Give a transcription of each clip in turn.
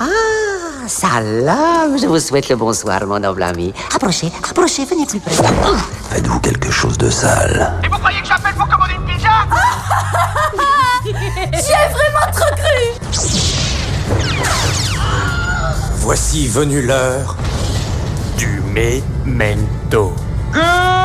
Ah, salam, je vous souhaite le bonsoir, mon noble ami. Approchez, approchez, venez plus près. Faites-vous quelque chose de sale Et vous croyez que j'appelle pour commander une pizza? J'y ai vraiment trop cru Voici venue l'heure du memento. Good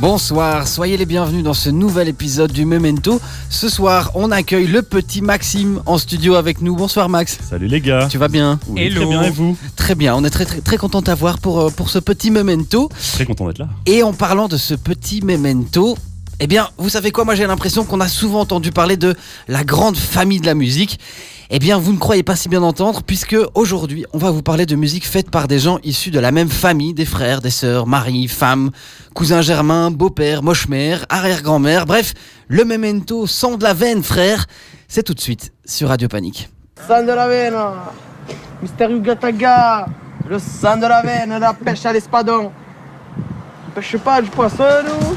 Bonsoir, soyez les bienvenus dans ce nouvel épisode du Memento. Ce soir, on accueille le petit Maxime en studio avec nous. Bonsoir Max. Salut les gars. Tu vas bien Oui, Très bien et vous Très bien, on est très très, très content de t'avoir pour, euh, pour ce petit Memento. Très content d'être là. Et en parlant de ce petit Memento, eh bien, vous savez quoi? Moi j'ai l'impression qu'on a souvent entendu parler de la grande famille de la musique. Eh bien, vous ne croyez pas si bien entendre, puisque aujourd'hui, on va vous parler de musique faite par des gens issus de la même famille, des frères, des sœurs, maris, femmes, cousins germains, beau-père, moche-mère, arrière-grand-mère, bref, le memento sang de la veine, frère. C'est tout de suite sur Radio Panique. sang de la veine, Mister Yugataga, le sang de la veine, la pêche à l'espadon. On pêche pas du poisson, nous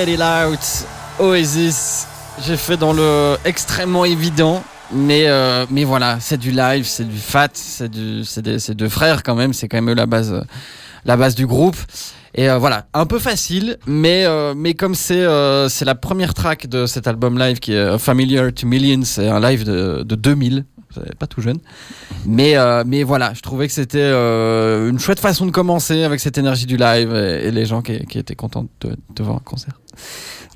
Let It Out, Oasis. J'ai fait dans le extrêmement évident. Mais, euh, mais voilà, c'est du live, c'est du fat, c'est deux frères quand même, c'est quand même la base, la base du groupe. Et euh, voilà, un peu facile, mais, euh, mais comme c'est la première track de cet album live qui est Familiar to Millions, c'est un live de, de 2000, c'est pas tout jeune. Mais, mais voilà, je trouvais que c'était une chouette façon de commencer avec cette énergie du live et, et les gens qui, qui étaient contents de, de voir un concert.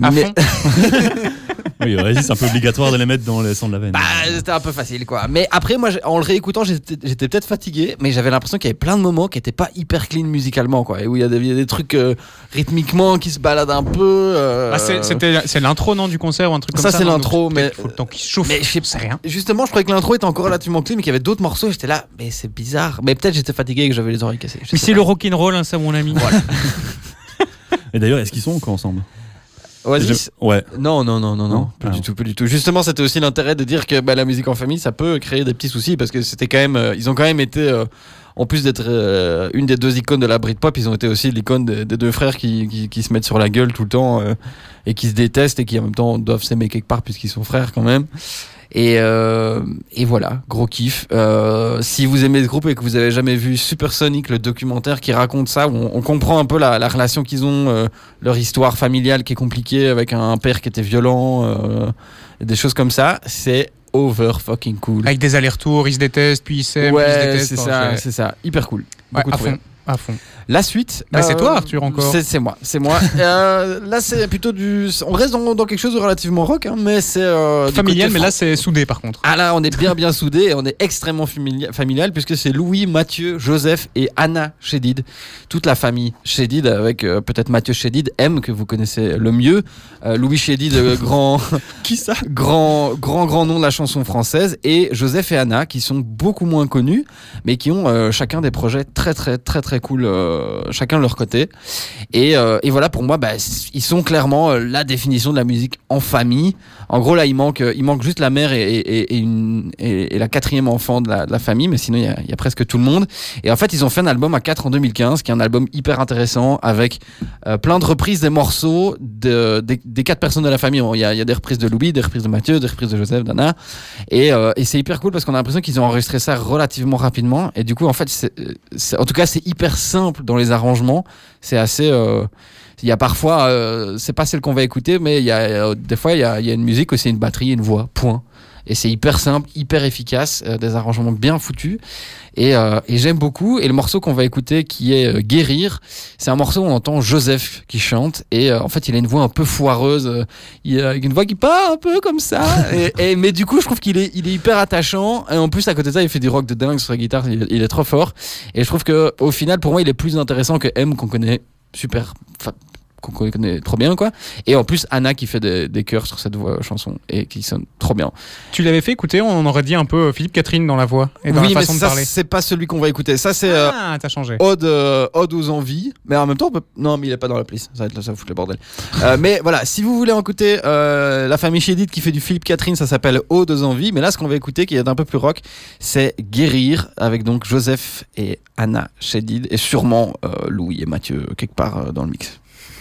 À Mais- fond. Oui, vas-y, c'est un peu obligatoire de les mettre dans les sons de la veine. Bah, c'était un peu facile, quoi. Mais après, moi, en le réécoutant, j'étais peut-être fatigué, mais j'avais l'impression qu'il y avait plein de moments qui étaient pas hyper clean musicalement, quoi. Et où il y a des, il y a des trucs euh, rythmiquement qui se baladent un peu. euh, Ah, c'est- l'intro, non, du concert ou un truc comme Ça, ça c'est l'intro, mais- peut-être Faut le temps qu'il se chauffe. Mais je sais c'est rien. Justement, je croyais que l'intro était encore relativement clean, mais qu'il y avait d'autres morceaux. et J'étais là, mais c'est bizarre. Mais peut-être j'étais fatigué et que j'avais les oreilles cassées. Mais c'est le rock'n'roll, hein, ça, mon ami. Et d'ailleurs, est-ce qu'ils sont encore ensemble? Oasis Ouais. Non, non, non, non, non, Non pas du tout, pas du tout. Justement, c'était aussi l'intérêt de dire que bah, la musique en famille, ça peut créer des petits soucis parce que c'était quand même, euh, ils ont quand même été, euh, en plus d'être euh, une des deux icônes de la Britpop, ils ont été aussi l'icône des, des deux frères qui, qui, qui se mettent sur la gueule tout le temps euh, et qui se détestent et qui en même temps doivent s'aimer quelque part puisqu'ils sont frères quand même. Et, euh, et voilà, gros kiff. Euh, si vous aimez ce groupe et que vous avez jamais vu Supersonic, le documentaire qui raconte ça, où on, on comprend un peu la, la relation qu'ils ont, euh, leur histoire familiale qui est compliquée avec un père qui était violent, euh, des choses comme ça, c'est over fucking cool. Avec des allers-retours, ils se détestent, puis ils s'aiment, puis ils se Ouais, détestent. c'est ça, c'est- ça, hyper cool. Ouais, Beaucoup bien. fond. À fond. La suite. Bah, c'est toi, Arthur, encore. C'est c'est moi, c'est moi. Euh, là, c'est plutôt du. On reste dans, dans quelque chose de relativement rock, hein, mais c'est. euh, Familial, mais là, c'est soudé, par contre. ah là, on est bien bien soudés et on est extrêmement familial, familial puisque c'est Louis, Mathieu, Joseph et Anna Chédid. Toute la famille Chédid avec euh, peut-être Mathieu Chédid, M que vous connaissez le mieux. Euh, Louis Chédid, euh, grand, Qui ça? grand, grand, grand nom de la chanson française. Et Joseph et Anna qui sont beaucoup moins connus mais qui ont euh, chacun des projets très, très, très, très cool, euh, chacun de leur côté. Et, euh, et voilà, pour moi, bah, ils sont clairement euh, la définition de la musique en famille. En gros, là, il manque, il manque juste la mère et, et, et la quatrième enfant de la, famille, mais sinon, il y, a, presque tout le monde. Et en fait, ils ont fait un album à 4 en 2015, qui est un album hyper intéressant, avec plein de reprises des morceaux de, des, des quatre personnes de la famille. Il y, a, il y a des reprises de Louis, des reprises de Mathieu, des reprises de Joseph, d'Anna. Et, et c'est hyper cool parce qu'on a l'impression qu'ils ont enregistré ça relativement rapidement. Et du coup, en fait, en tout cas, c'est hyper simple dans les arrangements. C'est assez. euh, il y a parfois, euh, c'est pas celle qu'on va écouter, mais il y a euh, des fois, il y a, une musique où c'est une batterie une voix. Point. Et c'est hyper simple, hyper efficace, euh, des arrangements bien foutus. Et, euh, et j'aime beaucoup. Et le morceau qu'on va écouter, qui est euh, Guérir, c'est un morceau où on entend Joseph qui chante. Et en fait, il a une voix un peu foireuse. il a une voix qui part un peu comme ça. et, et- mais du coup, je trouve qu'il est, il est hyper attachant. Et en plus, à côté de ça, il fait du rock de dingue sur la guitare. Il, il est trop fort. Et je trouve que au final, pour moi, il est plus intéressant que M qu'on connaît super. Qu'on connaît trop bien quoi et en plus Anna qui fait des, des chœurs sur cette voix chanson et qui sonne trop bien Tu l'avais fait écouter, on aurait dit un peu euh, Philippe Catherine dans la voix et dans oui la mais façon de ça parler. c'est pas celui qu'on va écouter ça c'est euh, Ah, t'as changé. Ode, euh, Ode aux envies, mais en même temps, on peut... non, mais il est pas dans la playlist. Ça va être ça va foutre le bordel. Euh, mais voilà, si vous voulez écouter euh, la famille Chédid qui fait du Philippe Catherine, ça s'appelle Ode aux envies. Mais là, ce qu'on va écouter, qui est un peu plus rock, c'est Guérir avec donc Joseph et Anna Chédid et sûrement euh, Louis et Mathieu quelque part euh, dans le mix.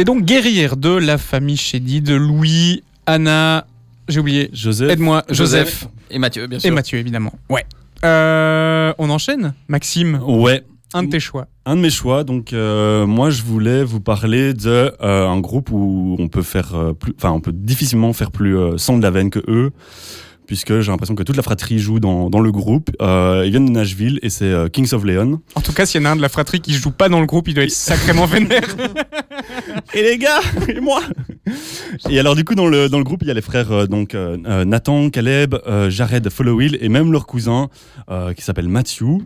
C'était donc Guerrière de la famille Chédid, de Louis, Anna, j'ai oublié. Joseph. Aide-moi, Joseph. Et Mathieu, bien Et sûr. Mathieu, évidemment. Ouais. Euh, on enchaîne Maxime, Ouais. un de tes choix. Un de mes choix, donc euh, moi je voulais vous parler de euh, un groupe où on peut faire euh, plus, enfin on peut difficilement faire plus sang de la veine que eux, puisque j'ai l'impression que toute la fratrie joue dans, dans le groupe. Euh, ils viennent de Nashville et c'est euh, Kings of Leon. En tout cas, s'il y en a un de la fratrie qui joue pas dans le groupe, il doit être sacrément vénère. Et les gars, et moi. Et alors du coup dans le dans le groupe il y a les frères euh, donc euh, Nathan, Caleb, Jared, Followill et même leur cousin qui s'appelle Matthew.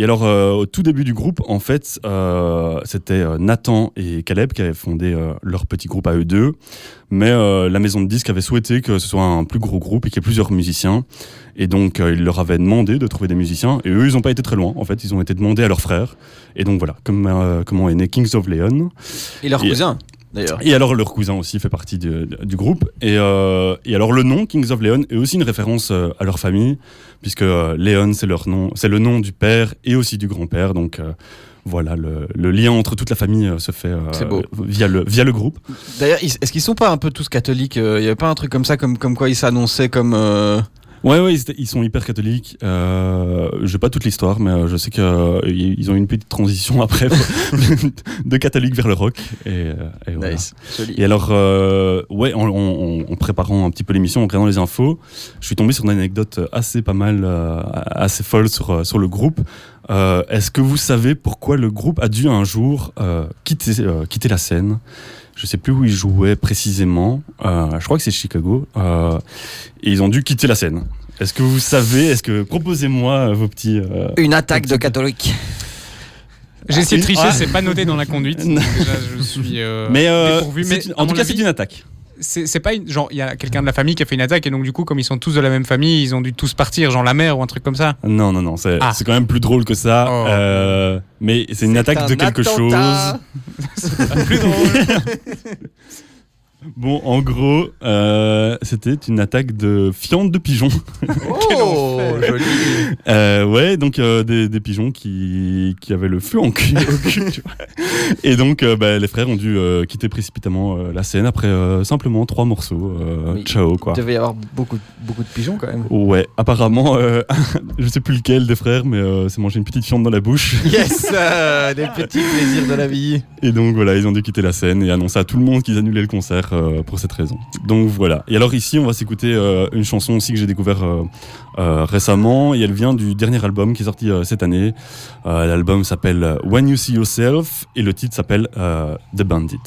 Et alors, euh, au tout début du groupe, en fait, euh, c'était euh, Nathan et Caleb qui avaient fondé euh, leur petit groupe à eux deux. Mais euh, la maison de disques avait souhaité que ce soit un plus gros groupe et qu'il y ait plusieurs musiciens. Et donc, euh, ils leur avaient demandé de trouver des musiciens. Et eux, ils n'ont pas été très loin. En fait, ils ont été demandés à leurs frères. Et donc, voilà, comme, euh, comment est né Kings of Leon. Et leur Et- cousin, d'ailleurs. Et alors, leur cousin aussi fait partie du, du groupe. Et, euh, et alors, le nom Kings of Leon est aussi une référence euh, à leur famille, puisque euh, Leon, c'est leur nom, c'est le nom du père et aussi du grand-père. Donc, voilà, le, le lien entre toute la famille se fait beau. via le via le groupe. D'ailleurs, est-ce qu'ils sont pas un peu tous catholiques Il y avait pas un truc comme ça, comme, comme quoi ils s'annonçaient comme. Euh, Ouais, ouais, ils, sont hyper catholiques. Euh, je sais pas toute l'histoire, mais euh, je sais qu'ils ont eu une petite transition après de catholique vers le rock. Et, euh, et voilà. Nice. Et alors, euh, ouais, en, en- en préparant un petit peu l'émission, en regardant les infos, je suis tombé sur une anecdote assez pas mal, euh, assez folle sur, euh, sur le groupe. Euh, Est-ce que vous savez pourquoi le groupe a dû un jour euh, quitter, euh, quitter la scène? Je sais plus où ils jouaient précisément. Euh, je crois que c'est Chicago. Euh, et ils ont dû quitter la scène. Est-ce que vous savez Est-ce que proposez-moi euh, vos petits euh, Une attaque de catholiques. J'ai essayé de une- tricher, ah. c'est pas noté dans la conduite. Déjà, je suis euh, Mais euh, dépourvu. Mais une- en tout cas, c'est une attaque. C'est c'est pas une, genre il y a quelqu'un de la famille qui a fait une attaque et donc du coup comme ils sont tous de la même famille, ils ont dû tous partir, genre la mère ou un truc comme ça. Non, non, non, c'est Ah. c'est quand même plus drôle que ça. Oh. Euh, mais c'est une attaque de quelque chose. Plus drôle. Bon, en gros, euh, c'était une attaque de fientes de pigeons. Oh, joli. Euh, ouais, donc euh, des, des pigeons qui, qui avaient le feu en cul. au cul, tu vois. Et donc, euh, bah, les frères ont dû euh, quitter précipitamment euh, la scène après euh, simplement trois morceaux. Euh. Ciao, quoi. Il devait y avoir beaucoup, beaucoup de pigeons quand même. Ouais, apparemment, euh, je sais plus lequel des frères, mais euh, c'est manger une petite fiente dans la bouche. Yes euh, Des petits plaisirs de la vie. Et donc voilà, ils ont dû quitter la scène et annoncer à tout le monde qu'ils annulaient le concert euh, pour cette raison. Donc voilà. Et alors ici, on va s'écouter euh, une chanson aussi que j'ai découvert euh, récemment et elle vient du dernier album qui est sorti cette année. L'album s'appelle When You See Yourself et le titre s'appelle The Bandit.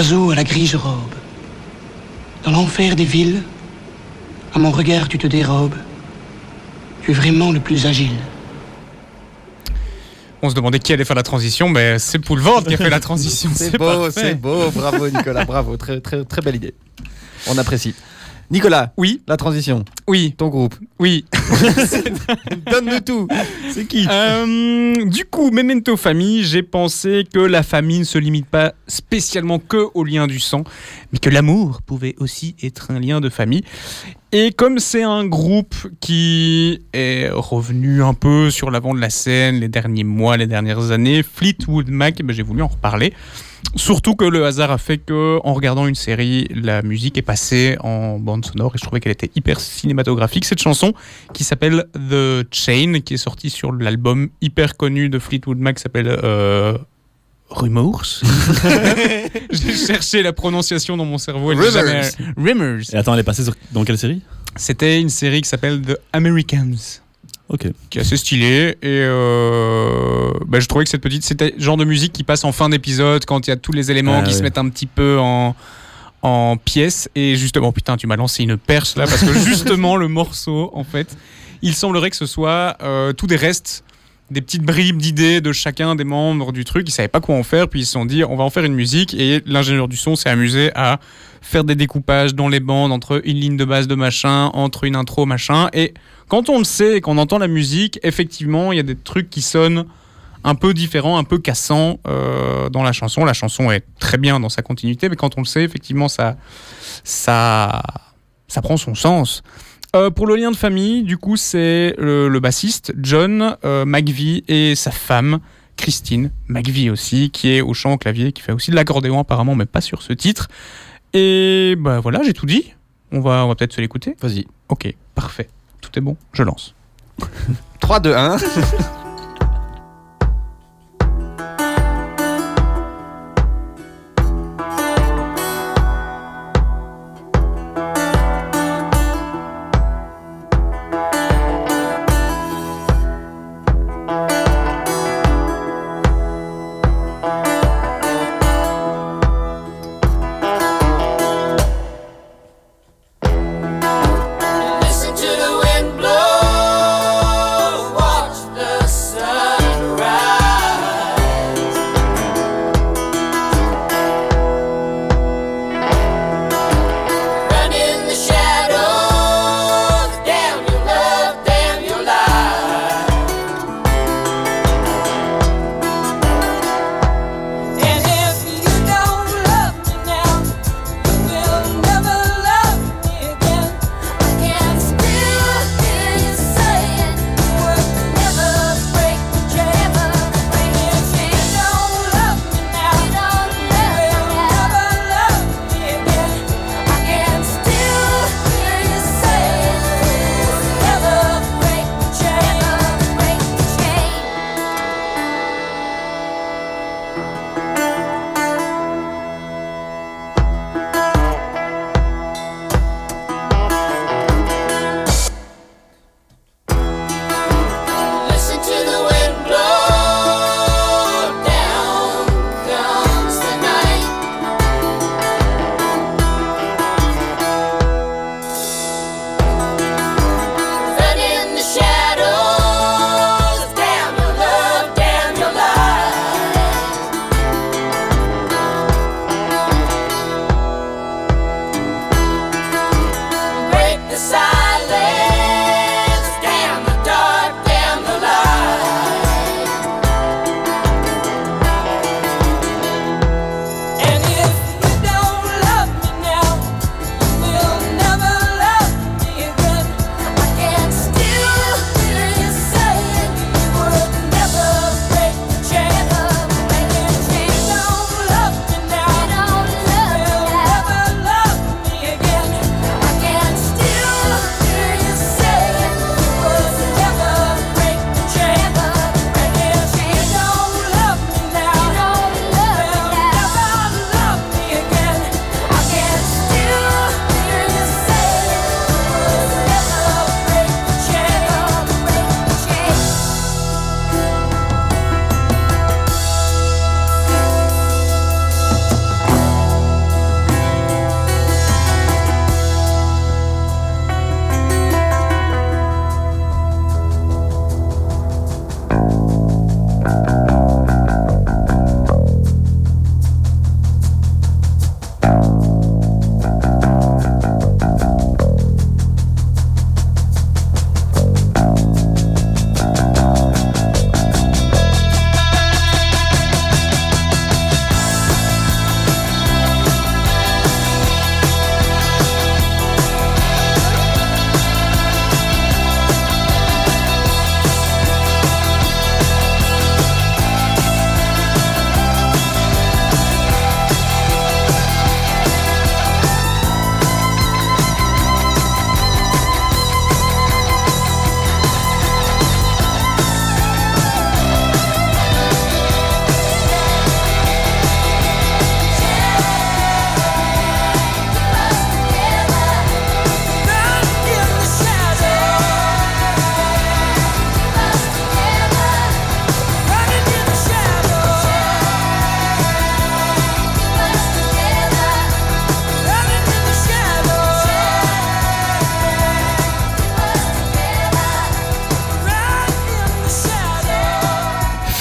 Oiseau à la grise robe, dans l'enfer des villes, à mon regard tu te dérobes. Tu es vraiment le plus agile. On se demandait qui allait faire la transition, mais c'est Poulvord qui a fait la transition. C'est beau, c'est beau, bravo Nicolas, bravo, très très très belle idée. On apprécie. Nicolas, Oui, la transition, oui, ton groupe. oui. Donne-nous tout. C'est qui? Euh, du coup, Memento Famille, j'ai pensé que la famille ne se limite pas spécialement que au lien du sang, mais que l'amour pouvait aussi être un lien de famille. Et comme c'est un groupe qui est revenu un peu sur l'avant de la scène les derniers mois, les dernières années, Fleetwood Mac, eh ben, j'ai voulu en reparler. Surtout que le hasard a fait que, en regardant une série, la musique est passée en bande sonore et je trouvais qu'elle était hyper cinématographique. Cette chanson qui s'appelle The Chain, qui est sortie sur l'album hyper connu de Fleetwood Mac, qui s'appelle euh, Rumors. J'ai cherché la prononciation dans mon cerveau. n'est Rumors. jamais- Rumors. Et attends, elle est passée sur- dans quelle série? C'était une série qui s'appelle The Americans Ok. qui est assez stylé et euh, bah, je trouvais que cette petite c'était genre de musique qui passe en fin d'épisode quand il y a tous les éléments Ah qui se mettent un petit peu en en pièces et justement putain tu m'as lancé une perche là parce que justement le morceau en fait il semblerait que ce soit euh, tout des restes des petites bribes d'idées de chacun des membres du truc ils savaient pas quoi en faire puis ils se sont dit on va en faire une musique et l'ingénieur du son s'est amusé à faire des découpages dans les bandes entre une ligne de base de machin entre une intro machin et quand on le sait et qu'on entend la musique, effectivement, il y a des trucs qui sonnent un peu différents, un peu cassants euh, dans la chanson. La chanson est très bien dans sa continuité, mais quand on le sait, effectivement, ça, ça, ça prend son sens. Euh, pour le lien de famille, du coup, c'est le, le bassiste John euh, McVie et sa femme Christine McVie aussi, qui est au chant au clavier, qui fait aussi de l'accordéon apparemment, mais pas sur ce titre. Et bah voilà, j'ai tout dit. On va, on va peut-être se l'écouter. Vas-y. Ok, parfait. Tout est bon, je lance. 3, 2, 1.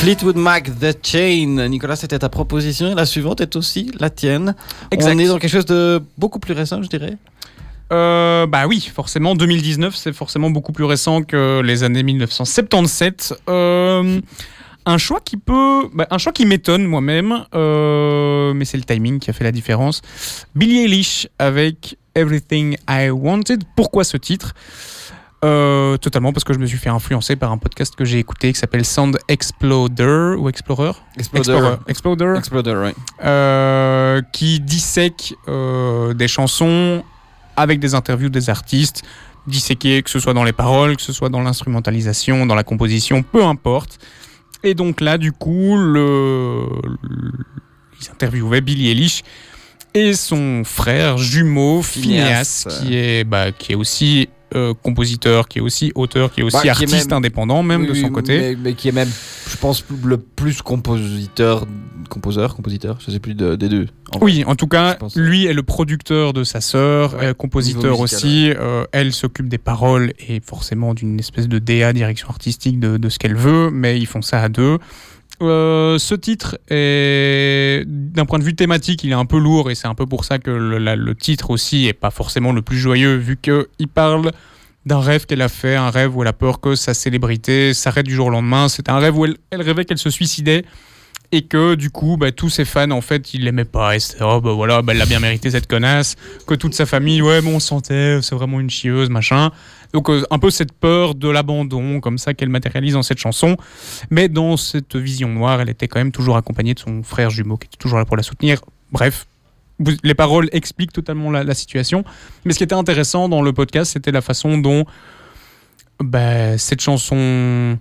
Fleetwood Mac, The Chain. Nicolas, c'était ta proposition. Et la suivante est aussi la tienne. Exact. On est dans quelque chose de beaucoup plus récent, je dirais. Euh, bah oui, forcément, 2019, c'est forcément beaucoup plus récent que les années 1977. Euh, un choix qui peut, bah, un choix qui m'étonne moi-même, euh, mais c'est le timing qui a fait la différence. Billie Eilish avec Everything I Wanted. Pourquoi ce titre? Euh, Totalement parce que je me suis fait influencer par un podcast que j'ai écouté qui s'appelle Sound Exploder ou Explorer? Exploder. Exploder. Exploder, ouais. Euh, qui dissèque euh, des chansons avec des interviews des artistes, disséqués, que ce soit dans les paroles, que ce soit dans l'instrumentalisation, dans la composition, peu importe. Et donc là, du coup, le, le- ils interviewaient Billie Eilish et son frère jumeau Phineas, Phineas, qui est bah, qui est aussi euh, compositeur, qui est aussi auteur, qui est aussi Bah, est artiste même- indépendant même Oui, de son côté. Mais, mais qui est même, je pense, le plus compositeur, composeur, compositeur, je sais plus de- des deux. en Oui, en tout cas, lui est le producteur de sa sœur, Ouais, euh, compositeur aussi. Euh, elle s'occupe des paroles et forcément d'une espèce de DA, direction artistique de, de ce qu'elle veut, mais ils font ça à deux. Euh, ce titre est, d'un point de vue thématique, il est un peu lourd et c'est un peu pour ça que le, titre aussi est pas forcément le plus joyeux, vu que il parle d'un rêve qu'elle a fait, un rêve où elle a peur que sa célébrité s'arrête du jour au lendemain. C'est un rêve où elle rêvait qu'elle se suicidait et que du coup bah, tous ses fans en fait ils l'aimaient pas et c'était oh bah voilà bah, elle a bien mérité cette connasse que toute sa famille ouais mais on sentait c'est vraiment une chieuse machin. Donc euh, un peu cette peur de l'abandon comme ça qu'elle matérialise dans cette chanson. Mais dans cette vision noire elle était quand même toujours accompagnée de son frère jumeau qui était toujours là pour la soutenir. Bref les paroles expliquent totalement la, situation. Mais ce qui était intéressant dans le podcast c'était la façon dont bah, cette chanson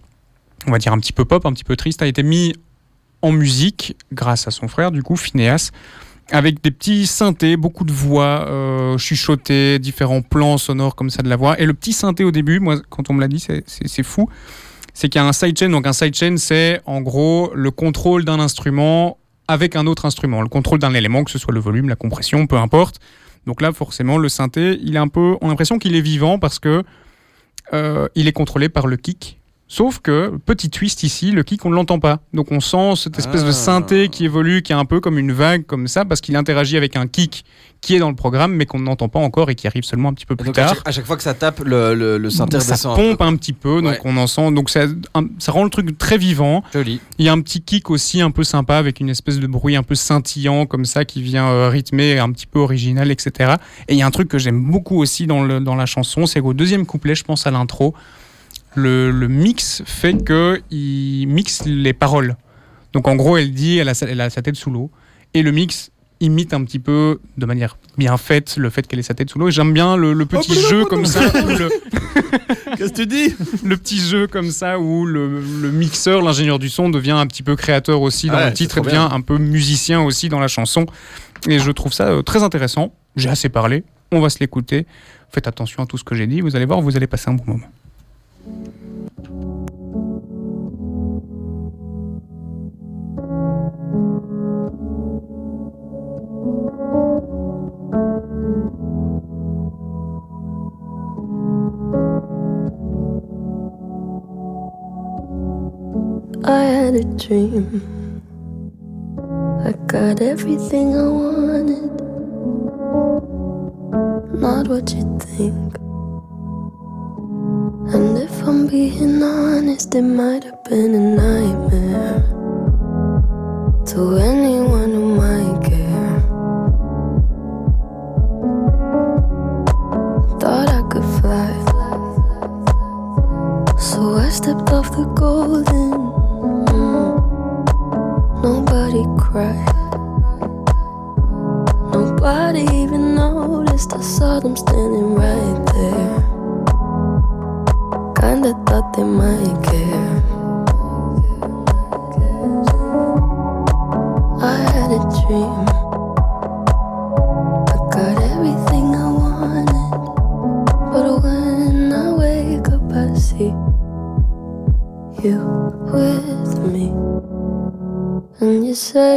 on va dire un petit peu pop un petit peu triste a été mise en musique grâce à son frère, du coup, Phineas, avec des petits synthés, beaucoup de voix euh, chuchotées, différents plans sonores comme ça de la voix. Et le petit synthé au début, moi, quand on me l'a dit, c'est- fou. C'est qu'il y a un sidechain. Donc, un sidechain, c'est en gros le contrôle d'un instrument avec un autre instrument, le contrôle d'un élément, que ce soit le volume, la compression, peu importe. Donc là, forcément, le synthé, il est un peu, on a l'impression qu'il est vivant parce que euh, il est contrôlé par le kick. Sauf que, petit twist ici, le kick, on ne l'entend pas. Donc on sent cette espèce de Ah. synthé qui évolue, qui est un peu comme une vague, comme ça, parce qu'il interagit avec un kick qui est dans le programme, mais qu'on n'entend pas encore et qui arrive seulement un petit peu plus donc, à tard. chaque, à chaque fois que ça tape, le, le, le synthé ça redescend un pompe peu. un, petit peu, donc Ouais. on en sent. Donc ça, un- ça rend le truc très vivant. Joli. Il y a un petit kick aussi un peu sympa avec une espèce de bruit un peu scintillant comme ça qui vient euh, rythmer, un petit peu original, etc. Et il y a un truc que j'aime beaucoup aussi dans, le, dans la chanson, c'est qu'au deuxième couplet, je pense à l'intro, le, le mix fait que il mixe les paroles. Donc en gros, elle dit, elle a, sa- elle a sa tête sous l'eau, et le mix imite un petit peu, de manière bien faite, le fait qu'elle ait sa tête sous l'eau. J'aime bien le, le petit jeu comme ça, le, Qu'est-ce que tu dis? le petit jeu comme ça où le, le mixeur, l'ingénieur du son devient un petit peu créateur aussi dans Ouais, le titre et devient bien. un peu musicien aussi dans la chanson. Et je trouve ça euh, très intéressant. J'ai assez parlé, on va se l'écouter. Faites attention à tout ce que j'ai dit, vous allez voir, vous allez passer un bon moment. I had a dream. I got everything I wanted. Not what you think. And if I'm being honest, it might have been a nightmare to anyone who might care. Thought I could fly. So I stepped off the golden. mm. Nobody cried. Nobody even noticed. I saw them standing right there. Kinda thought they might care. I had a dream. I got everything I wanted. But when I wake up, I see you with me. And you say,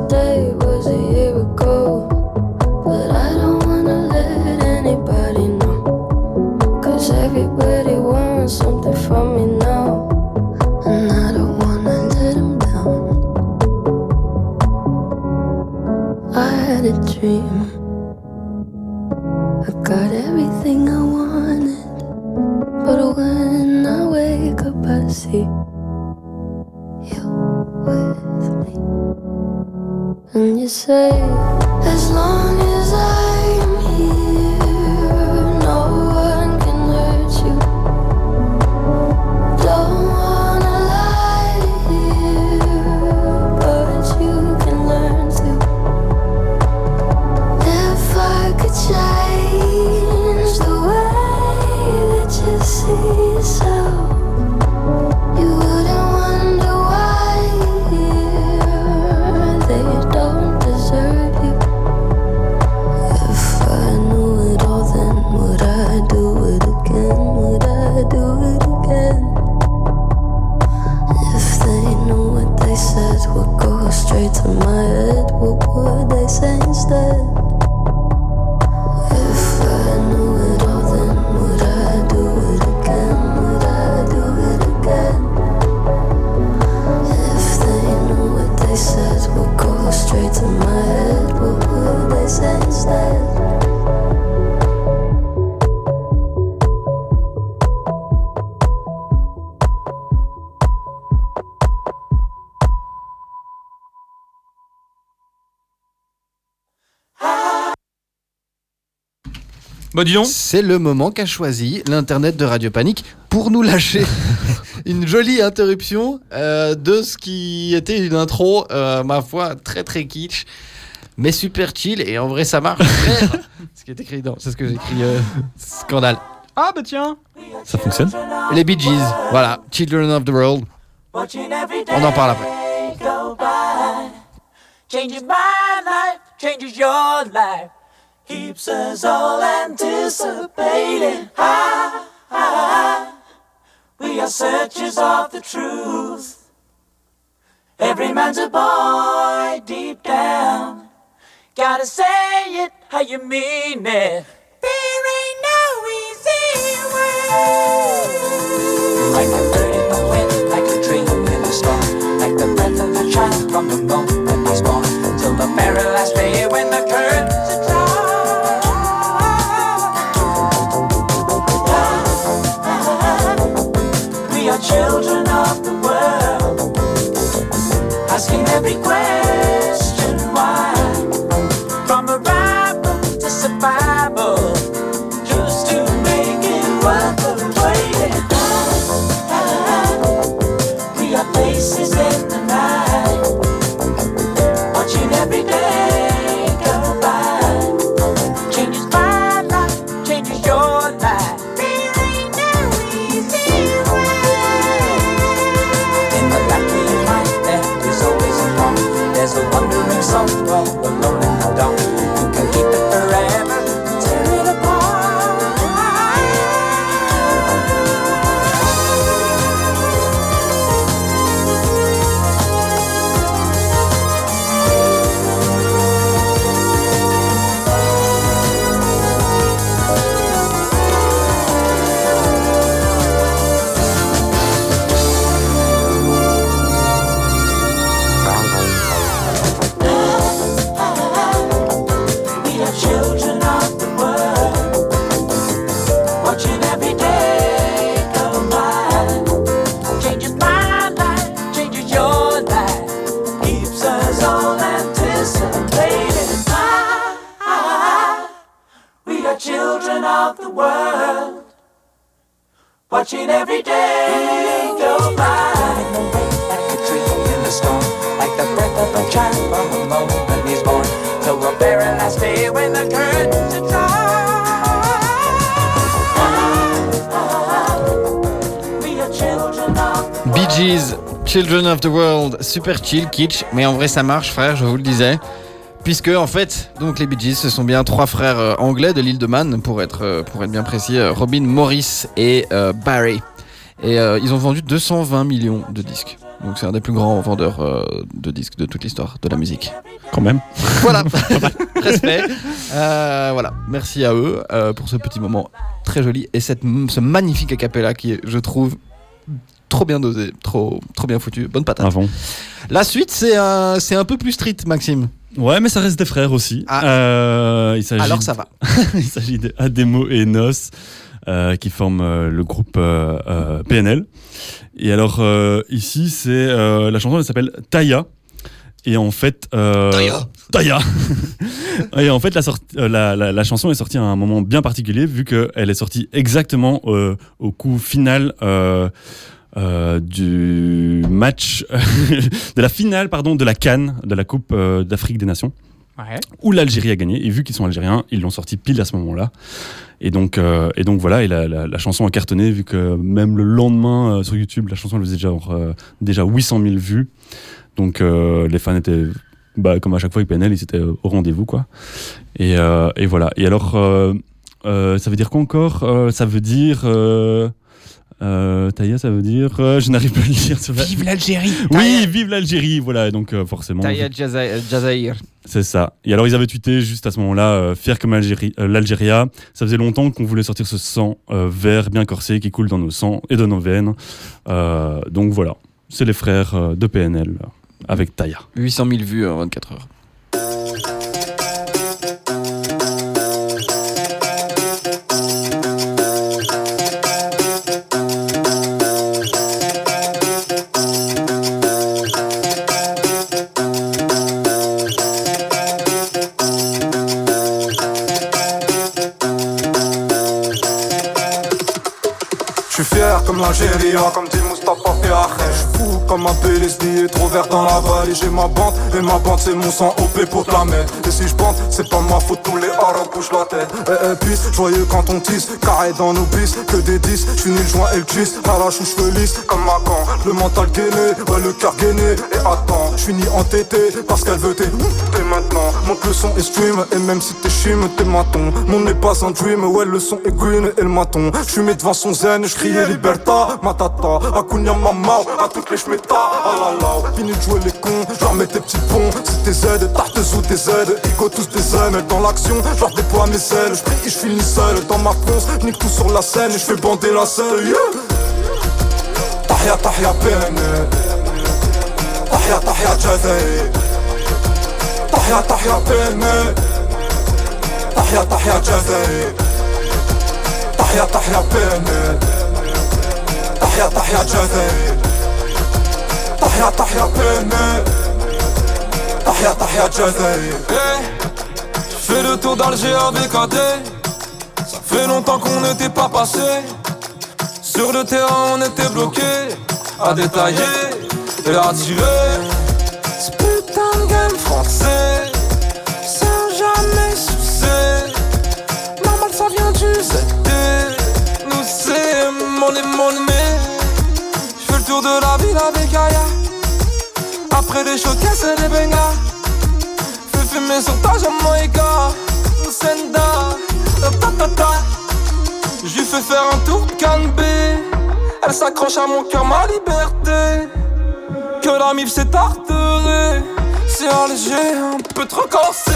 Bah dis donc. C'est le moment qu'a choisi l'internet de Radio Panique pour nous lâcher une jolie interruption euh, de ce qui était une intro, euh, ma foi, très très kitsch, mais super chill et en vrai ça marche. ce qui est écrit dans, c'est ce que j'ai écrit euh, scandale. Ah bah tiens. Ça fonctionne Les Bee Gees, voilà, Children of the World. On en parle après. Changes my life, changes your life, keeps us all anticipating. Ah, ah, ah. We are searchers of the truth. Every man's a boy deep down. Gotta say it how you mean it. There ain't no easy way. Like a bird in the wind, like a dream in the storm, like the breath of a child from the moment he's born, till the very last day something super chill, kitsch, mais en vrai ça marche frère, je vous le disais. Puisque en fait, donc les Bee Gees, ce sont bien trois frères euh, anglais de l'île de Man, pour être, euh, pour être bien précis, euh, Robin, Morris et Barry. Et ils ont vendu 220 millions de disques. Donc c'est un des plus grands vendeurs de disques de toute l'histoire de la musique. Quand même. Voilà, respect. Voilà, merci à eux pour ce petit moment très joli et cette, ce magnifique acapella qui est, je trouve, trop bien dosé, trop, trop bien foutu. Bonne patate. Avant. La suite, c'est un, c'est un peu plus street, Maxime. Ouais, mais ça reste des frères aussi. Euh, il s'agit- Ah. Alors ça va. il s'agit d'Ademo et Nos euh, qui forment euh, le groupe euh, euh, PNL. Et alors euh, ici, c'est euh, la chanson elle s'appelle Taya. Et en fait, euh, Taya. Taya. et en fait, la, sorti- euh, la, la- la chanson est sortie à un moment bien particulier vu qu'elle est sortie exactement euh, au coup final. Euh, du match de la finale pardon de la Cannes de la Coupe euh, d'Afrique des Nations Ouais. où l'Algérie a gagné. Et vu qu'ils sont algériens, ils l'ont sorti pile à ce moment-là. Et donc, euh, et donc voilà, et la, la- la chanson a cartonné, vu que même le lendemain euh, sur YouTube, la chanson elle faisait genre, euh, déjà 800 000 vues. Donc euh, les fans étaient, bah, comme à chaque fois avec PNL, ils étaient au rendez-vous, quoi. Et, euh, et voilà. Et alors, euh, euh, ça veut dire quoi encore? Euh, Ça veut dire. Euh, euh, Taïa, ça veut dire. euh, je n'arrive pas à le dire. sur la- Vive l'Algérie Oui, vive l'Algérie Voilà, et donc euh, forcément. Taya Jaza- Jazair. C'est ça. Et alors ils avaient tweeté juste à ce moment-là, euh, fier comme Algérie- euh, l'Algéria. Ça faisait longtemps qu'on voulait sortir ce sang euh, vert bien corsé qui coule dans nos sangs et dans nos veines. Euh, donc voilà, c'est les frères euh, de PNL euh, avec Taya. 800 000 vues en 24 heures. Fier comme dit Mustafa Fiaché. Je suis fou comme un PLSD, trop vert dans la vallée. J'ai ma bande, et ma bande c'est mon sang OP pour te la mettre. Et si je bande, c'est pas ma faute, tous les arabes bougent la tête. Eh, eh, puis, joyeux quand on tisse, carré dans nos bis, que des 10. Je finis le joint et le kiss, arrache ou cheveux lisses, comme ma camp. Le mental gainé, ouais, le cœur gainé. Et attends, je finis entêté, parce qu'elle veut tes. Maintenant, monte le son et stream, et même si t'es chim, t'es maton. Mon n'est pas un dream, ouais, le son est green et le maton. Mis devant son zen, je criais liberta, matata, akunya mama, à toutes les schmeta, ah la la. Fini de jouer les cons, leur mets tes petits ponts. C'est tes aides, tartes ou tes aides, ego tous tes aimes. Dans l'action, leur déploie mes ailes, je prie et je finis seul. Dans ma ponce, nique tout sur la scène et je fais bander la selle, yeah. Tahia, tahia. Tahia, tahia, jazzy. Tahia, tahia, peine. Tahia, tahia, jazzy. Tahia, tahia, peine. Tahia, tahia, jazzy. Tahia, tahia, peine. Tahia, tahia, jazzy. Je fais le tour d'Alger avec AD Ça fait longtemps qu'on n'était pas passé Sur le terrain on était bloqué À détailler et à tirer Ce putain de game français Sans jamais soucier Normal ça vient du ZT Nous c'est mon et mon aimé. Je fais le tour de la ville avec Aya. Après des showcases et des bengas Fais fumer sur ta Jamaïca Senda ta ta ta Je lui fais faire un tour de canne Elle s'accroche à mon cœur, ma liberté Que la mif s'est tarterée C'est Alger un peu trop corsé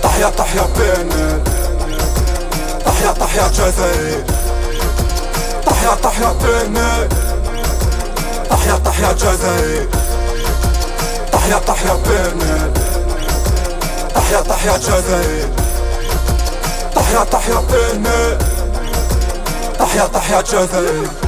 Tahia, tahia, peine. Tahia, tahia, jazzy. Tahia, tahia, peine. Tahia, tahia, jazzy. Tahia, tahia, peine. Tahia, tahia, jazzy. Tahia, tahia, jazzy.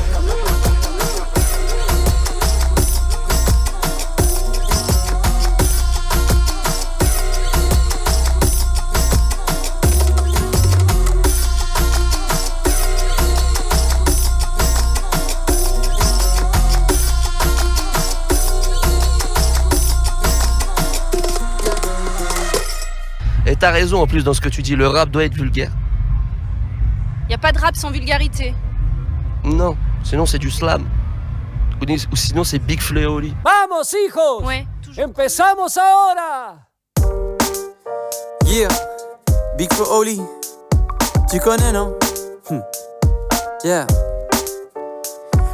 Et t'as raison en plus dans ce que tu dis, le rap doit être vulgaire. Y a pas de rap sans vulgarité. Non, sinon c'est du slam. Ou, sinon, c'est Big Fleoli. Vamos, hijos. Empezamos ahora. Yeah, Big for Oli. Tu connais, non Hmm. Yeah.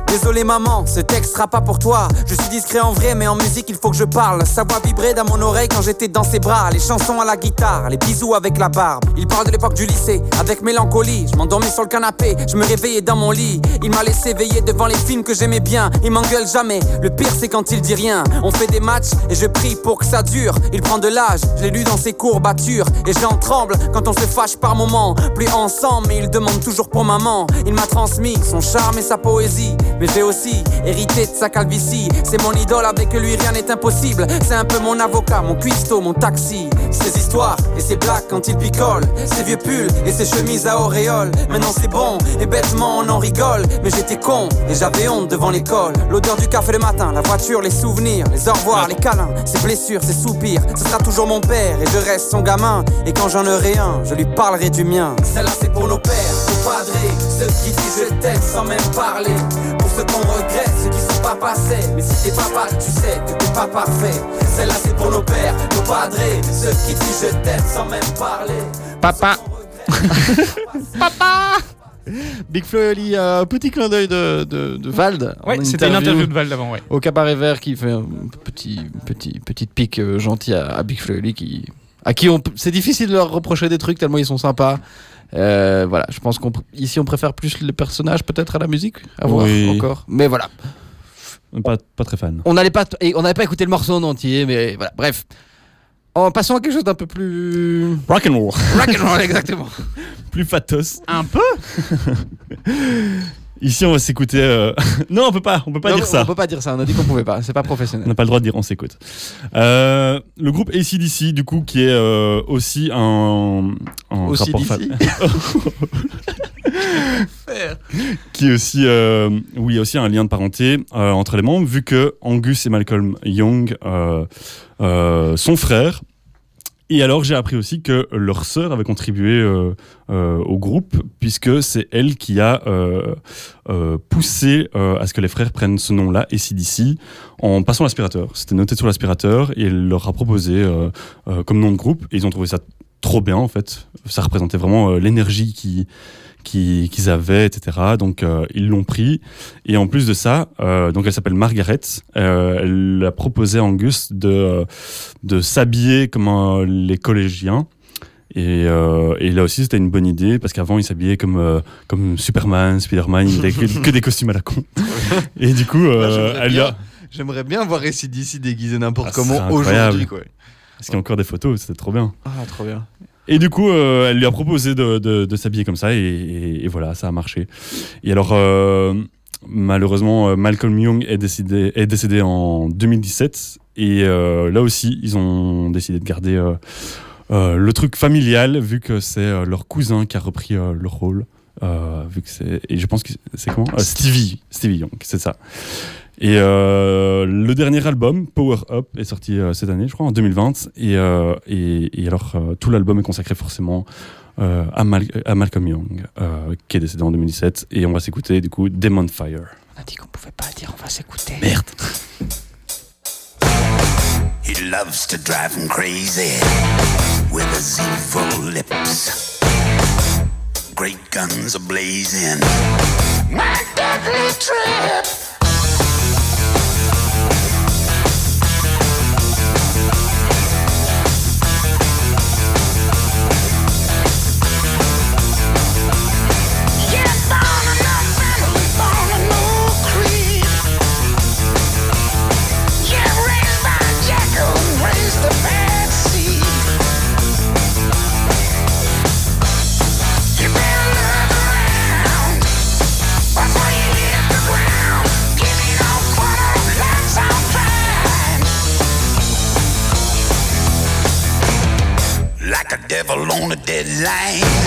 Désolé maman, ce texte sera pas pour toi. Je suis discret en vrai, mais en musique il faut que je parle. Sa voix vibrait dans mon oreille quand j'étais dans ses bras. Les chansons à la guitare, les bisous avec la barbe. Il parle de l'époque du lycée, avec mélancolie. Je m'endormais sur le canapé, je me réveillais dans mon lit. Il m'a laissé veiller devant les films que j'aimais bien. Il m'engueule jamais. Le pire c'est quand il dit rien. On fait des matchs et je prie pour que ça dure. Il prend de l'âge, je l'ai lu dans ses courbatures. Et j'en tremble quand on se fâche par moments. Plus ensemble, mais il demande toujours pour maman. Il m'a transmis son charme et sa poésie. Mais j'ai aussi hérité de sa calvitie. C'est mon idole, avec lui rien n'est impossible. C'est un peu mon avocat, mon cuistot, mon taxi. Ses histoires et ses blagues quand il picole. Ses vieux pulls et ses chemises à auréole. Maintenant c'est bon et bêtement on en rigole. Mais j'étais con et j'avais honte devant l'école. L'odeur du café le matin, la voiture, les souvenirs, les au revoir, les câlins, ses blessures, ses soupirs. Ce sera toujours mon père et je reste son gamin. Et quand j'en aurai un, je lui parlerai du mien. Celle-là c'est pour nos pères, nos padrés, ceux qui disent je t'aime sans même parler. Qu'on regrette, ceux qui sont pas passés. Mais si t'es papa, tu sais que t'es pas parfait. Celle-là c'est pour nos pères, nos padrés, ceux qui disent je t'aime sans même parler. Papa. Papa Big Flo et Oli, euh, petit clin d'œil de, de, de Vald. Ouais, c'était une interview de Vald avant, ouais. Au Cabaret Vert qui fait un petit, petit, petite pique euh, gentille à, à Big Flo et Oli qui, à qui on, c'est difficile de leur reprocher des trucs tellement ils sont sympas. Euh, voilà, je pense qu'on pr- ici on préfère plus les personnages peut-être à la musique, à voir Oui. encore. Mais voilà, Pas, pas très fan. on n'allait pas et on n'avait pas écouté le morceau en entier, mais voilà. Bref, en passant à quelque chose d'un peu plus Rock'n'roll. rock'n'roll exactement. Plus fatos. Un peu? Ici, on va s'écouter. euh, non, on peut pas. On peut pas Non, dire ça. On peut pas dire ça. On a dit qu'on pouvait pas. C'est pas On professionnel. n'a pas le droit de dire on s'écoute. Euh, le groupe ACDC, du coup, qui est euh, aussi un, un Aussi rapport d'ici. qui est aussi, où il y a aussi un lien de parenté entre les membres, vu que Angus et Malcolm Young sont frères. Et alors, j'ai appris aussi que leur sœur avait contribué euh, euh, au groupe, puisque c'est elle qui a euh, euh, poussé euh, à ce que les frères prennent ce nom-là, ACDC, en passant l'aspirateur. C'était noté sur l'aspirateur, et elle leur a proposé euh, comme nom de groupe, et ils ont trouvé ça trop bien, en fait. Ça représentait vraiment l'énergie qui qui- qu'ils avaient, etc. Donc euh, ils l'ont pris. Et en plus de ça, euh, donc elle s'appelle Margaret. Euh, elle a proposé à Angus de, de s'habiller comme les collégiens. Et, euh, et là aussi, c'était une bonne idée parce qu'avant, il s'habillait comme, euh, comme Superman, Spider-Man, il que, que des costumes à la con. Et du coup, euh, Moi, j'aimerais elle lui a- bien- J'aimerais bien voir déguisé n'importe Ah, comment aujourd'hui. Parce qu'il y a encore des photos, c'était trop bien. Ah, trop bien. Et du coup, euh, elle lui a proposé de, s'habiller comme ça, et, voilà, ça a marché. Et alors, euh, malheureusement, euh, Malcolm Young est décédé, est décédé en 2017, et là aussi, ils ont décidé de garder le truc familial, vu que c'est leur cousin qui a repris le rôle. vu que c'est et je pense que c'est comment? Stevie Stevie Young c'est ça et euh, le dernier album, Power Up, est sorti euh, cette année, je crois, en 2020. Et, euh, et, et alors, euh, tout l'album est consacré forcément euh, à, Mal- à Malcolm Young, euh, qui est décédé en 2017. Et on va s'écouter, du coup, Demon Fire. On a dit qu'on pouvait pas dire, on va s'écouter. Merde. He loves to drive him crazy with his evil lips. Great guns are blazing. My deadly trip. On a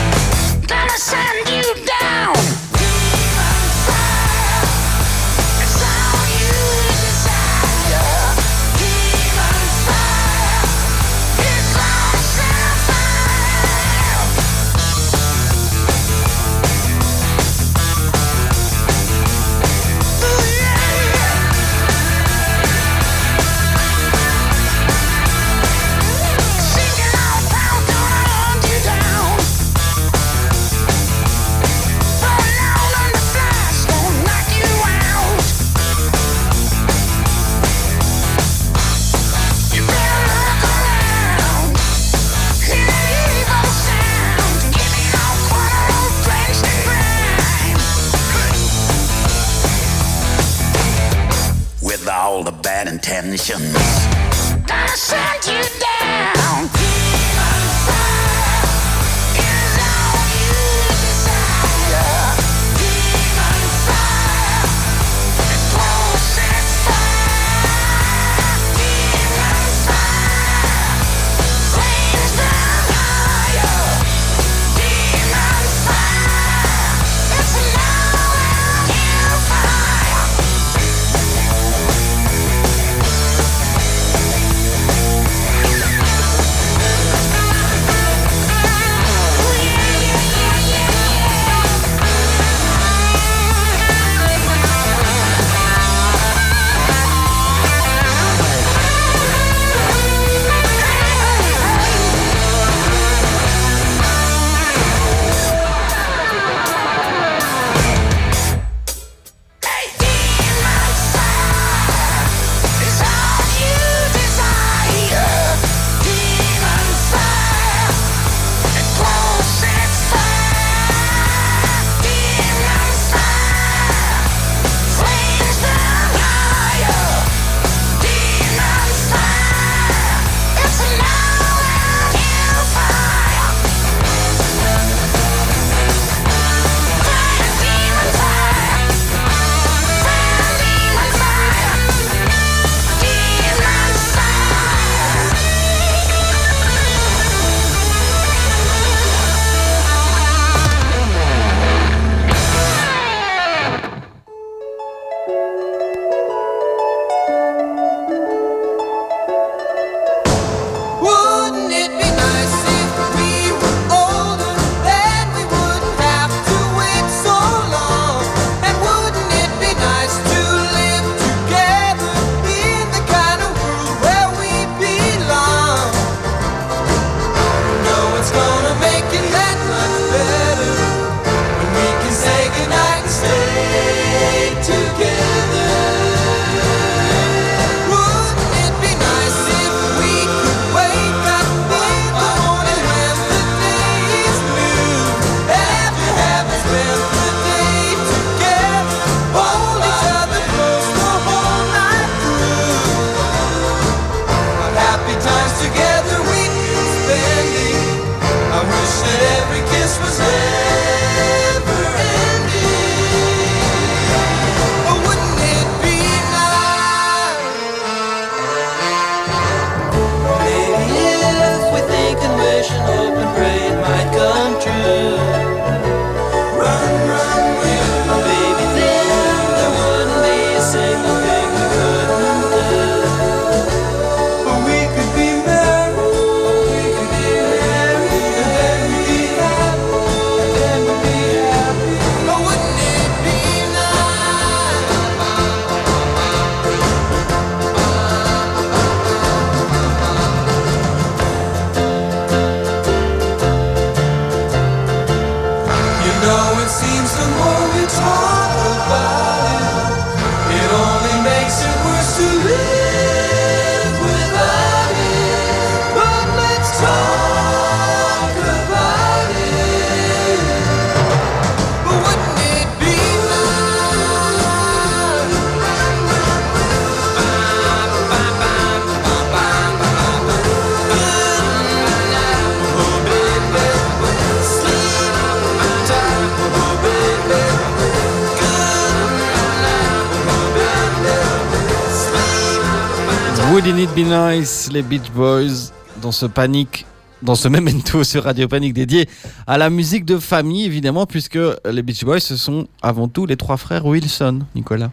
nice, les Beach Boys, dans ce panique, dans ce memento sur Radio Panique dédié à la musique de famille, évidemment, puisque les Beach Boys, ce sont avant tout les trois frères Wilson, Nicolas.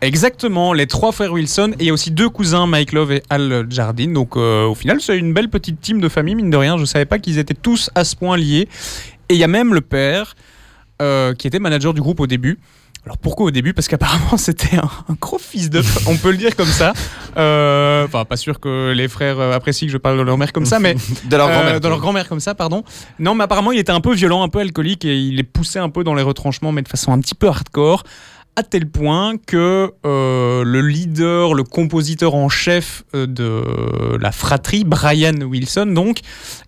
Exactement, les trois frères Wilson et il y a aussi deux cousins, Mike Love et Al Jardine. Donc euh, au final, c'est une belle petite team de famille, mine de rien. Je ne savais pas qu'ils étaient tous à ce point liés. Et il y a même le père euh, qui était manager du groupe au début. Alors pourquoi au début? Parce qu'apparemment c'était un, un gros fils de, on peut le dire comme ça. Euh, Enfin, pas sûr que les frères euh, apprécient que je parle de leur mère comme ça, mais De leur grand-mère. de leur grand-mère comme ça, pardon. Non, mais apparemment il était un peu violent, un peu alcoolique et il les poussait un peu dans les retranchements, mais de façon un petit peu hardcore à tel point que euh, le leader, le compositeur en chef euh, de la fratrie, Brian Wilson, donc,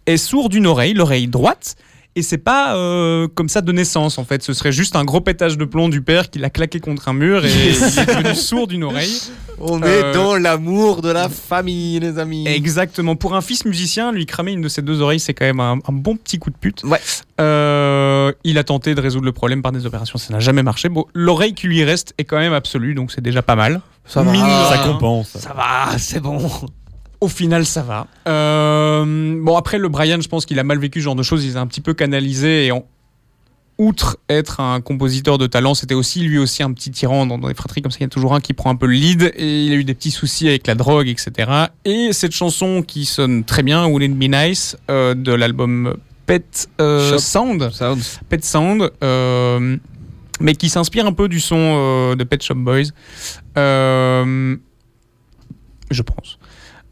est sourd d'une oreille, l'oreille droite, Et c'est pas euh, comme ça de naissance en fait. Ce serait juste un gros pétage de plomb du père qui l'a claqué contre un mur et il est devenu sourd d'une oreille. On Euh, est dans l'amour de la famille, les amis. Exactement. Pour un fils musicien, lui cramer une de ses deux oreilles, c'est quand même un, un bon petit coup de pute. Euh, il a tenté de résoudre le problème par des opérations, ça n'a jamais marché. Bon, l'oreille qui lui reste est quand même absolue, donc c'est déjà pas mal. Ça va. Mine Ça compense. Ça va, c'est bon. Au final, ça va. Euh, bon, après, le Brian, je pense qu'il a mal vécu ce genre de choses. Il a un petit peu canalisé et en- outre être un compositeur de talent, c'était aussi lui aussi un petit tyran dans, les fratries comme ça. Il y a toujours un qui prend un peu le lead et il a eu des petits soucis avec la drogue, etc. Et cette chanson qui sonne très bien, Wouldn't It Be Nice, euh, de l'album Pet euh, Shop Sound, Pet Sound, euh, mais qui s'inspire un peu du son de Pet Shop Boys. Je pense.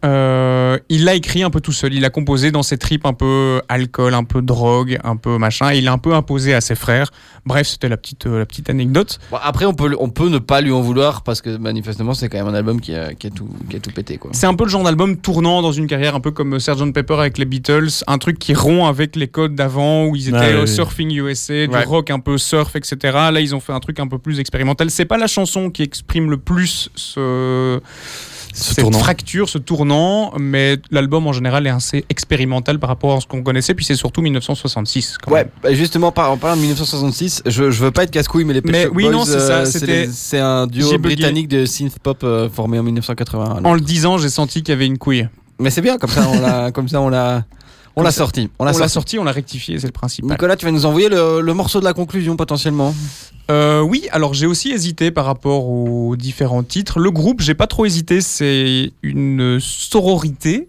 Euh, il l'a écrit un peu tout seul. Il a composé dans ses tripes un peu alcool, un peu drogue, un peu machin. Et il a un peu imposé à ses frères. Bref, c'était la petite, euh, la petite anecdote. Bon, après, on peut, on peut ne pas lui en vouloir parce que manifestement, c'est quand même un album qui a, qui a tout, qui a tout pété. C'est un peu le genre d'album tournant dans une carrière un peu comme Sgt Pepper avec les Beatles, un truc qui rompt avec les codes d'avant où ils étaient Ouais, au ouais, surfing USA, du Ouais. rock un peu surf, etc. Là, ils ont fait un truc un peu plus expérimental. C'est pas la chanson qui exprime le plus ce, cette tournant. fracture, ce tournant, mais l'album en général est assez expérimental par rapport à ce qu'on connaissait. Puis c'est surtout 1966. quand Ouais, même. bah, justement, par- en parlant de 1966, je, je veux pas être casse-couille, mais les Pet Mais Shop oui, Boys, non, c'est ça, euh, c'était- les- c'est un duo britannique de synth pop euh, formé en 1981. En le disant, j'ai senti qu'il y avait une couille. Mais c'est bien, comme ça, on l'a, comme ça, on l'a, on l'a sorti. On l'a l'a sorti, on l'a rectifié, c'est le principal. Nicolas, tu vas nous envoyer le, le morceau de la conclusion potentiellement. Euh, oui, alors j'ai aussi hésité par rapport aux différents titres. Le groupe, j'ai pas trop hésité, c'est une sororité,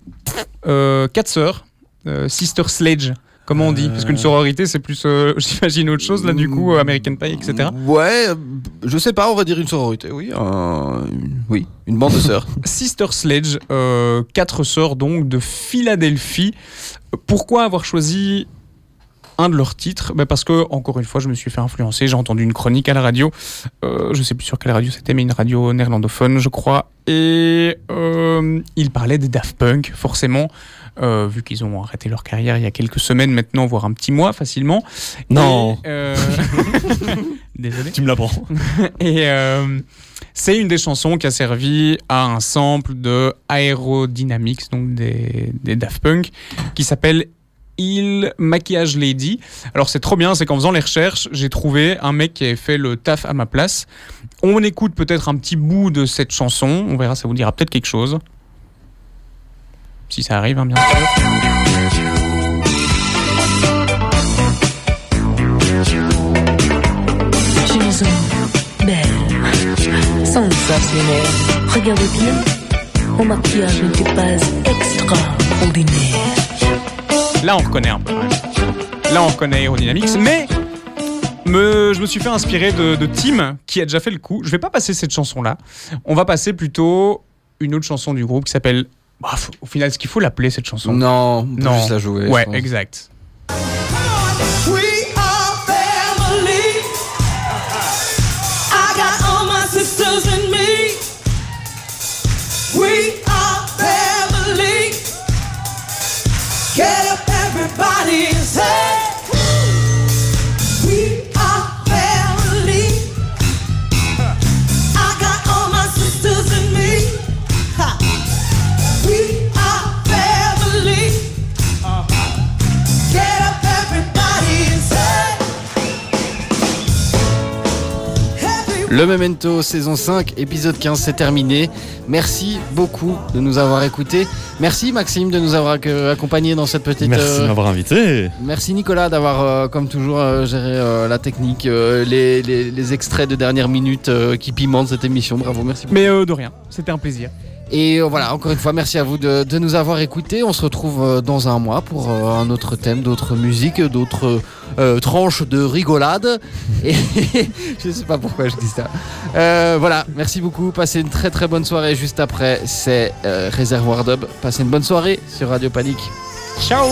euh, quatre sœurs, euh, Sister Sledge, comment on dit Parce qu'une sororité, c'est plus, euh, j'imagine, autre chose, là, du coup, euh, American Pie, etc. Ouais, euh, je sais pas, on va dire une sororité, oui. un- oui, une bande de sœurs. Sister Sledge, euh, quatre sœurs donc de Philadelphie. Pourquoi avoir choisi un de leurs titres? Ben Parce que, encore une fois, je me suis fait influencer. J'ai entendu une chronique à la radio. Euh, je sais plus sur quelle radio c'était, mais une radio néerlandophone, je crois. Et euh, il parlait des Daft Punk, forcément, euh, vu qu'ils ont arrêté leur carrière il y a quelques semaines maintenant, voire un petit mois facilement. Non. Et, euh, Désolé. Tu me l'apprends. Et euh, c'est une des chansons qui a servi à un sample de Aerodynamics, donc des, des Daft Punk, qui s'appelle Il Maquillage Lady. Alors c'est trop bien, c'est qu'en faisant les recherches, j'ai trouvé un mec qui avait fait le taf à ma place. On écoute peut-être un petit bout de cette chanson, on verra, ça vous dira peut-être quelque chose. Si ça arrive, hein, bien sûr. Belle, sensationnelle. Regardez bien, mon maquillage n'était pas extraordinaire. Là, on reconnaît un peu. même. Là, on reconnaît Aerodynamics, mais me, je me suis fait inspirer de, de Tim, qui a déjà fait le coup. Je vais pas passer cette chanson-là. On va passer plutôt une autre chanson du groupe qui s'appelle. Bah, au final, est-ce qu'il faut l'appeler cette chanson? Non, on peut non. juste la jouer, Ouais, exact. We Le Memento saison 5, épisode 15, c'est terminé. Merci beaucoup de nous avoir écoutés. Merci Maxime de nous avoir ac- accompagnés dans cette petite. Merci de euh, m'avoir invité. Merci Nicolas d'avoir, euh, comme toujours, euh, géré euh, la technique, euh, les, les- les extraits de dernière minute euh, qui pimentent cette émission. Bravo, merci beaucoup. Mais euh, de rien, c'était un plaisir. Et euh, voilà, encore une fois, merci à vous de, de nous avoir écoutés. On se retrouve euh, dans un mois pour euh, un autre thème, d'autres musiques, d'autres tranches de rigolade. Et je sais pas pourquoi je dis ça. Voilà, merci beaucoup. Passez une très très bonne soirée. Juste après, c'est euh, Réservoir Dub. Passez une bonne soirée sur Radio Panique. Ciao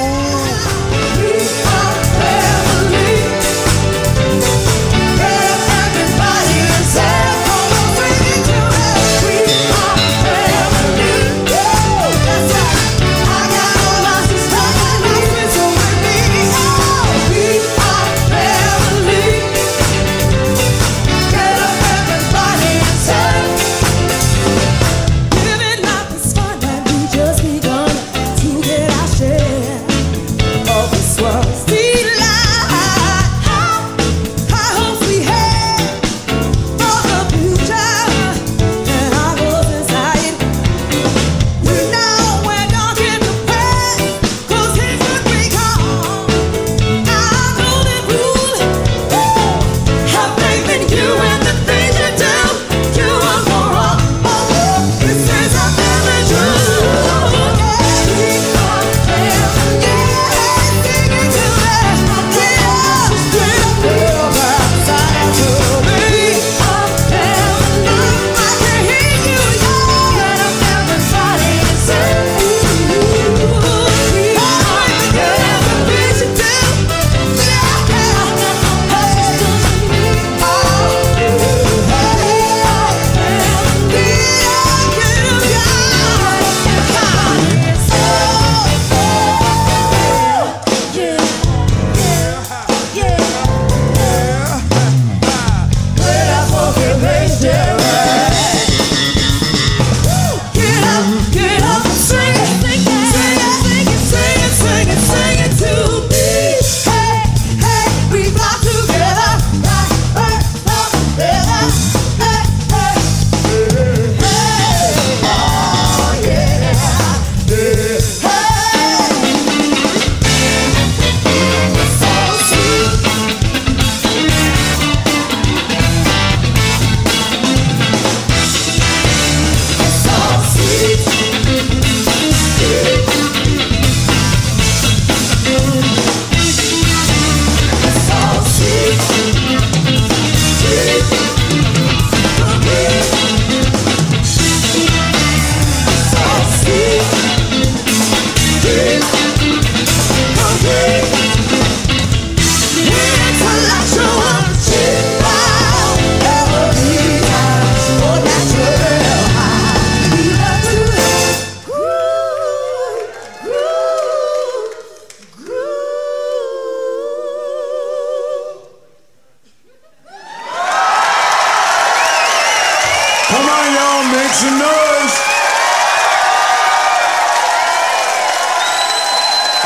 on, make some noise.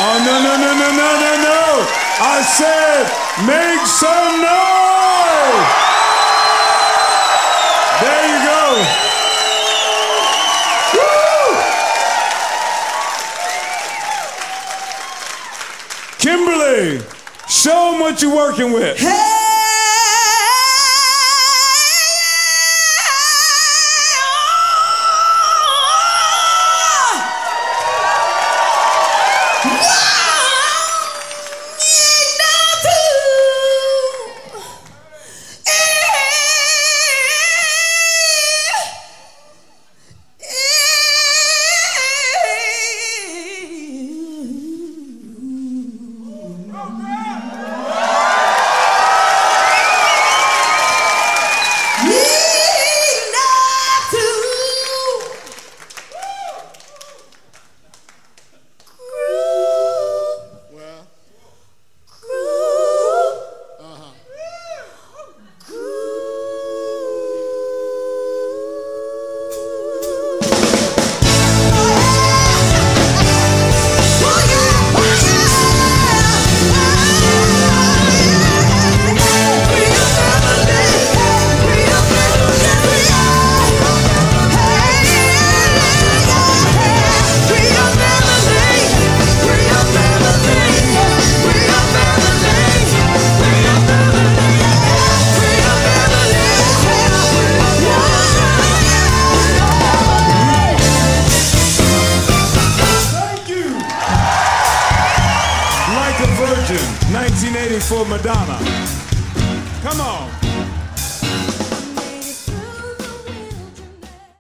Oh, no, no, no, no, no, no, no. I said, make some noise. There you go. Woo! Kimberly, show them what you're working with. Like